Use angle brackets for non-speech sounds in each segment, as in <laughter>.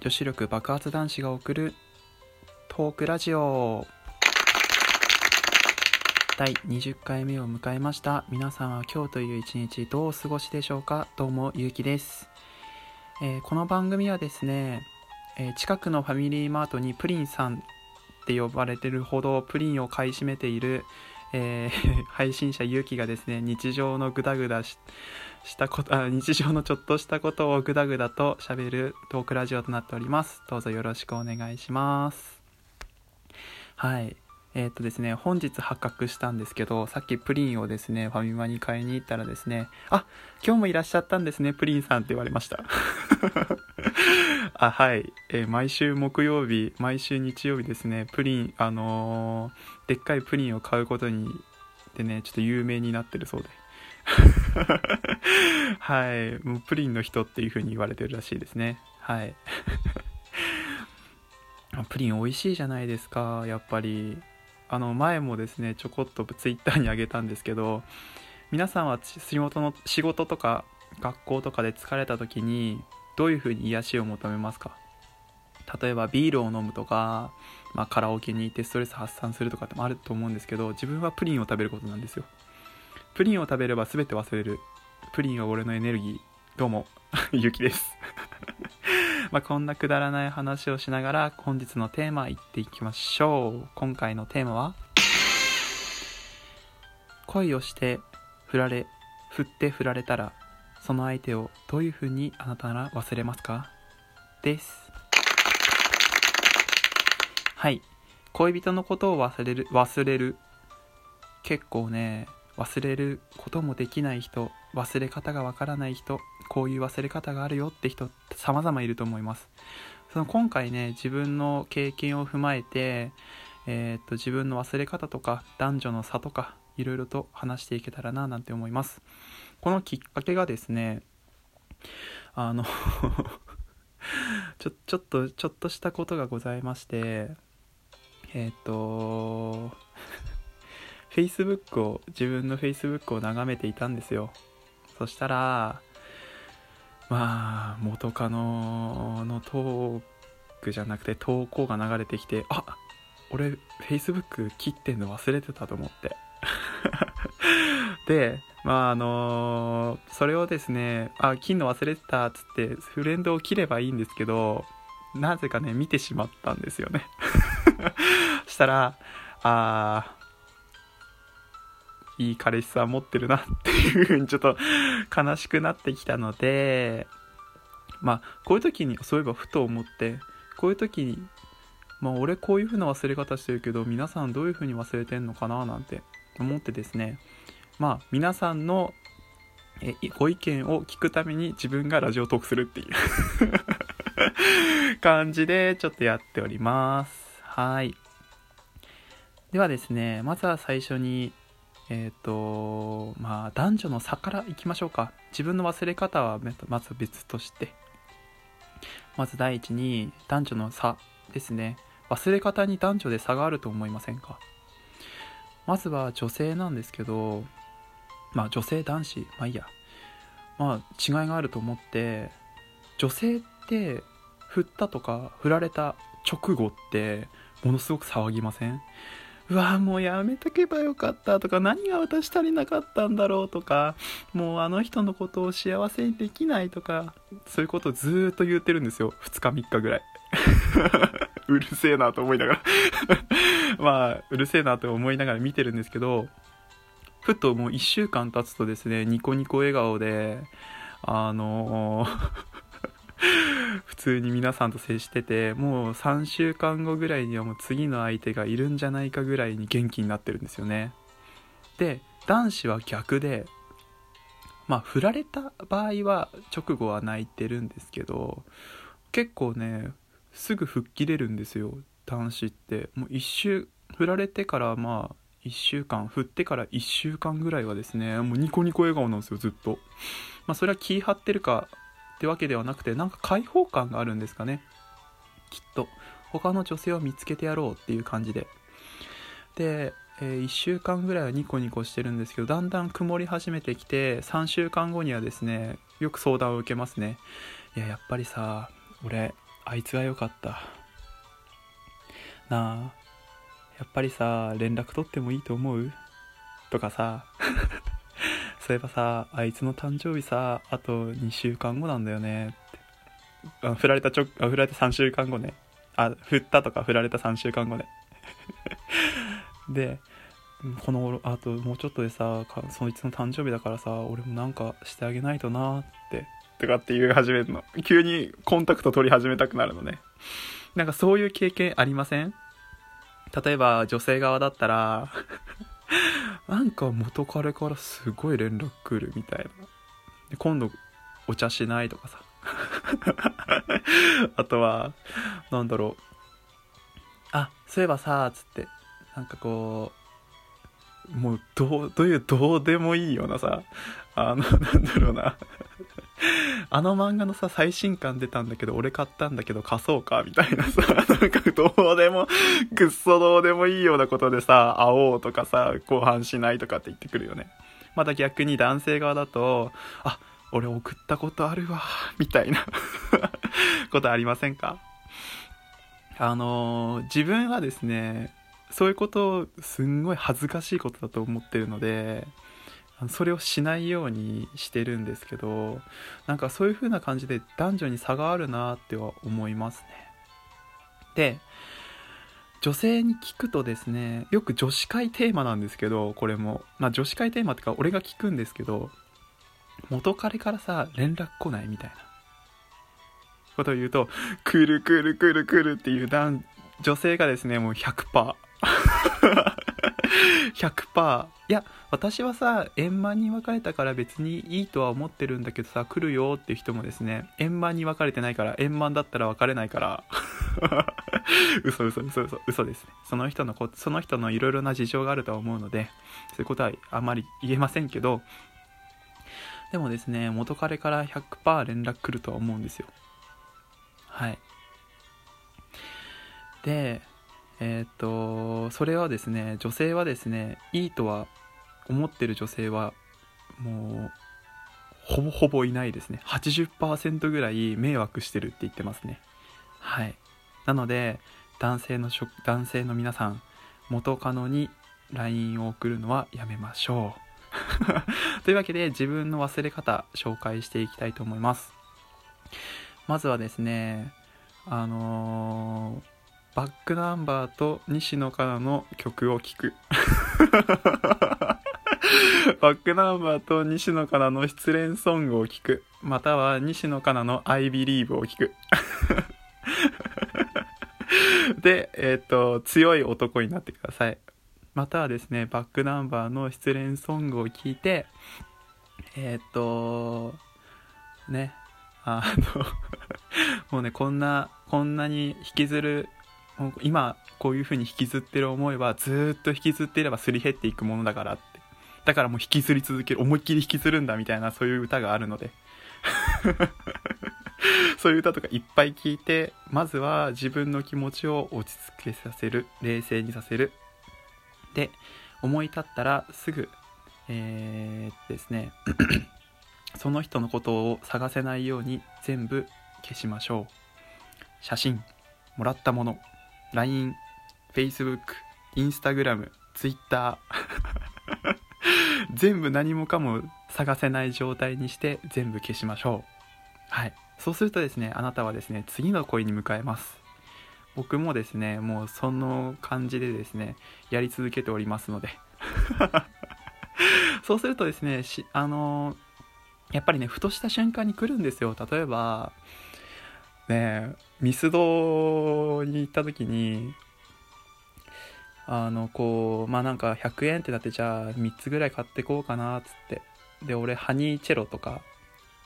女子力爆発男子が送るトークラジオ。第20回目を迎えました。皆さんは今日という一日どうお過ごしでしょうか？どうもゆうきです、えー、この番組はですね、えー、近くのファミリーマートにプリンさんって呼ばれてるほどプリンを買い占めているえー、配信者ゆうきがですね日常のぐだぐだしたことあ日常のちょっとしたことをぐだぐだと喋るトークラジオとなっております。どうぞよろしくお願いします。はい。えっ、とですね、本日発覚したんですけど、さっきプリンをですね、ファミマに買いに行ったらですね、あ、今日もいらっしゃったんですね、プリンさんって言われました。<laughs> あ、はい、えー、毎週木曜日、毎週日曜日ですね、プリン、あのー、でっかいプリンを買うことに、でね、ちょっと有名になってるそうで。<laughs> はい、もうプリンの人っていう風に言われてるらしいですね。はい。<laughs> プリン美味しいじゃないですか、やっぱり。あの前もですねちょこっとツイッターにあげたんですけど皆さんは仕事の仕事とか学校とかで疲れた時にどういうふうに癒しを求めますか？例えばビールを飲むとか、まあ、カラオケに行ってストレス発散するとかってもあると思うんですけど自分はプリンを食べることなんですよ。プリンを食べれば全て忘れる。プリンは俺のエネルギー。どうも。<laughs> ゆきです。<laughs> まあ、こんなくだらない話をしながら本日のテーマいっていきましょう。今回のテーマは恋をして振られ振って振られたらその相手をどういうふうにあなたなら忘れますか？です。はい。恋人のことを忘れる忘れる。結構ね忘れることもできない人忘れ方がわからない人こういう忘れ方があるよって人様々いると思います。その今回ね自分の経験を踏まえて、えー、っと自分の忘れ方とか男女の差とかいろいろと話していけたらななんて思います。このきっかけがですねあの <laughs> ちょちょっとちょっとしたことがございましてえっ、<laughs> と Facebook を自分の Facebook を眺めていたんですよ。そしたらまあ元カノのトークじゃなくて投稿が流れてきてあ俺 Facebook 切ってんの忘れてたと思って。<laughs> でまああのー、それをですねあ切んの忘れてたっつってフレンドを切ればいいんですけどなぜかね見てしまったんですよね。<laughs> したらあいい彼氏さん持ってるなっていう風にちょっと悲しくなってきたので、まあ、こういう時に、そういえばふと思って、こういう時に、まあ、俺こういう風な忘れ方してるけど、皆さんどういう風に忘れてんのかななんて思ってですね、まあ、皆さんのえご意見を聞くために自分がラジオトークするっていう <laughs> 感じでちょっとやっております。はい。ではですね、まずは最初にえっ、ー、とまあ男女の差からいきましょうか。自分の忘れ方はまず別として。まず第一に男女の差ですね。忘れ方に男女で差があると思いませんか？まずは女性なんですけどまあ女性男子まあいいや。まあ違いがあると思って女性って振ったとか振られた直後ってものすごく騒ぎません？うわもうやめとけばよかったとか何が私足りなかったんだろうとかもうあの人のことを幸せにできないとかそういうことをずっと言ってるんですよ。2日3日ぐらい。<laughs> うるせえなと思いながら。<laughs> まあうるせえなと思いながら見てるんですけどふともう1週間経つとですねニコニコ笑顔であのー <laughs> 普通に皆さんと接しててもう3週間後ぐらいにはもう次の相手がいるんじゃないかぐらいに元気になってるんですよね。で男子は逆でまあ振られた場合は直後は泣いてるんですけど結構ねすぐ吹っ切れるんですよ男子って。もう1週振られてからまあ1週間振ってから1週間ぐらいはですねもうニコニコ笑顔なんですよずっと。まあそれは気張ってるかってわけではなくてなんか開放感があるんですかね。きっと。他の女性を見つけてやろうっていう感じで。で、えー、1週間ぐらいはニコニコしてるんですけどだんだん曇り始めてきて3週間後にはですねよく相談を受けますね。いややっぱりさ俺あいつが良かった。なあやっぱりさ連絡取ってもいいと思う？とかさ。そういえばさあいつの誕生日さあと2週間後なんだよね。ってあ振られたちょあ振られた3週間後ね。あ振ったとか振られた3週間後ね。<laughs> でこのあともうちょっとでさそいつの誕生日だからさ俺もなんかしてあげないとなってとかって言い始めるの。急にコンタクト取り始めたくなるのね。なんかそういう経験ありません？例えば女性側だったらなんか元彼からすごい連絡来るみたいな。で今度お茶しないとかさ。<laughs> あとはなんだろう。あそういえばさつって。なんかこうもうどうどういうどうでもいいようなさ。あのなんだろうな。あの漫画のさ、最新刊出たんだけど、俺買ったんだけど貸そうか？みたいなさ、<laughs> なんかどうでも、くっそどうでもいいようなことでさ、会おうとかさ、後半しないとかって言ってくるよね。また逆に男性側だと、あ、俺送ったことあるわ、みたいな <laughs> ことありませんか？あのー、自分はですね、そういうことをすんごい恥ずかしいことだと思ってるので、それをしないようにしてるんですけどなんかそういう風な感じで男女に差があるなっては思いますね。で女性に聞くとですねよく女子会テーマなんですけどこれも。まあ女子会テーマってか俺が聞くんですけど元彼からさ連絡来ないみたいな。ことを言うと来る来る来る来るっていう男女性がですねもう100% 100%いや私はさ円満に別れたから別にいいとは思ってるんだけどさ来るよっていう人もですね円満に別れてないから円満だったら別れないから。<laughs> 嘘嘘嘘嘘嘘ですね。その人のこその人のいろいろな事情があるとは思うのでそういうことはあまり言えませんけどでもですね元彼から100%連絡来るとは思うんですよ。はい。でえっ、とそれはですね女性はですねいいとは思ってる女性はもうほぼほぼいないですね。80%ぐらい迷惑してるって言ってますね。はい。なので男性の男性の皆さん元カノに LINE を送るのはやめましょう。<laughs> というわけで自分の忘れ方紹介していきたいと思います。まずはですねあのーバックナンバーと西野カナの曲を聴く。<laughs> バックナンバーと西野カナの失恋ソングを聴く。または西野カナの I Believe を聴く。<laughs> で、えっ、と、強い男になってください。またはですね、バックナンバーの失恋ソングを聴いて、えっ、と、ね、あの <laughs> もうね、こんな、こんなに引きずる今こういう風に引きずってる思いはずっと引きずっていればすり減っていくものだからって。だからもう引きずり続ける思いっきり引きずるんだみたいなそういう歌があるので。<laughs> そういう歌とかいっぱい聞いてまずは自分の気持ちを落ち着けさせる冷静にさせる。で思い立ったらすぐえー、ですね <clears throat> その人のことを探せないように全部消しましょう。写真もらったもの。LINE、Facebook、Instagram、Twitter <laughs> 全部何もかも探せない状態にして全部消しましょう。はい。そうするとですね、あなたはですね、次の恋に向かえます。僕もですね、もうその感じでですね、やり続けておりますので。<laughs> そうするとですね、あのー、やっぱりね、ふとした瞬間に来るんですよ。例えば、ねミスドに行った時にあのこうまあなんか100円ってなってじゃあ3つぐらい買ってこうかなっつって。で俺ハニーチェロとか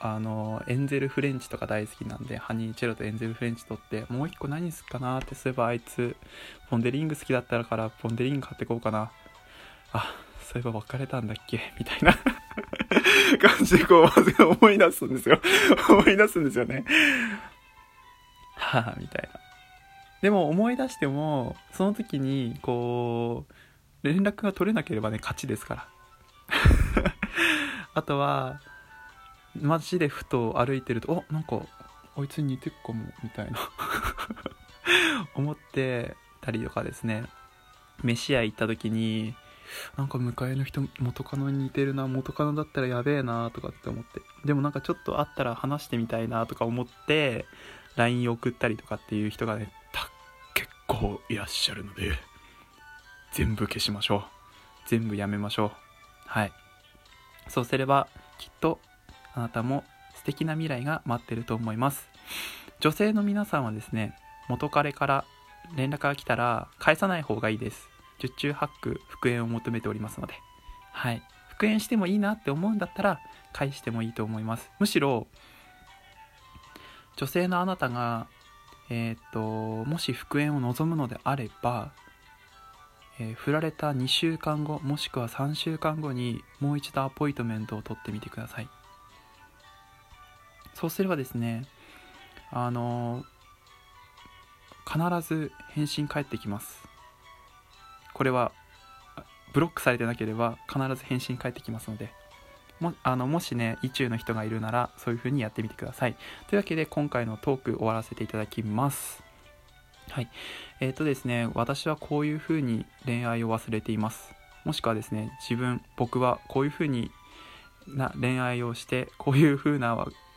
あのエンゼルフレンチとか大好きなんでハニーチェロとエンゼルフレンチ取ってもう一個何すっかなってそういえばあいつポンデリング好きだったからポンデリング買ってこうかな。あそういえば別れたんだっけ？みたいな。<laughs> 感じでこう思い出すんですよ。思い出すんですよね。はあみたいな。でも思い出してもその時にこう連絡が取れなければね勝ちですから。<laughs> あとは街でふと歩いてると「おなんかあいつに似てっかもみたいな。<laughs> 思ってたりとかですね。飯屋行った時になんか迎えの人元カノに似てるな元カノだったらやべえなとかって思って。でもなんかちょっと会ったら話してみたいなとか思って LINE 送ったりとかっていう人がね結構いらっしゃるので全部消しましょう。全部やめましょう。はい。そうすればきっとあなたも素敵な未来が待ってると思います。女性の皆さんはですね元彼から連絡が来たら返さない方がいいです。十中八九復縁を求めておりますので。はい。復縁してもいいなって思うんだったら返してもいいと思います。むしろ女性のあなたがえっ、ともし復縁を望むのであればえー、振られた2週間後もしくは3週間後にもう一度アポイントメントを取ってみてください。そうすればですねあのー、必ず返信返ってきます。これはブロックされてなければ必ず返信返ってきますので。もあのもしね意中の人がいるならそういう風にやってみてくださいというわけで今回のトーク終わらせていただきますはい。えっ、ー、とですね、私はこういう風に恋愛を忘れています。もしくはですね、自分、僕はこういう風にな恋愛をして、こういう風な、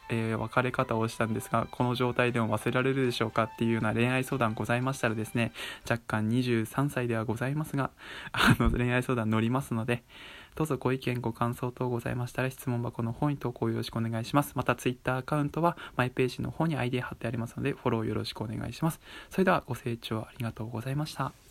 えー、別れ方をしたんですが、この状態でも忘れられるでしょうかっていうような恋愛相談ございましたらですね、若干23歳ではございますが、<laughs> あの恋愛相談乗りますので、どうぞご意見、ご感想等ございましたら質問箱の方に投稿よろしくお願いします。また Twitter アカウントはマイページの方に ID 貼ってありますのでフォローよろしくお願いします。それではご清聴ありがとうございました。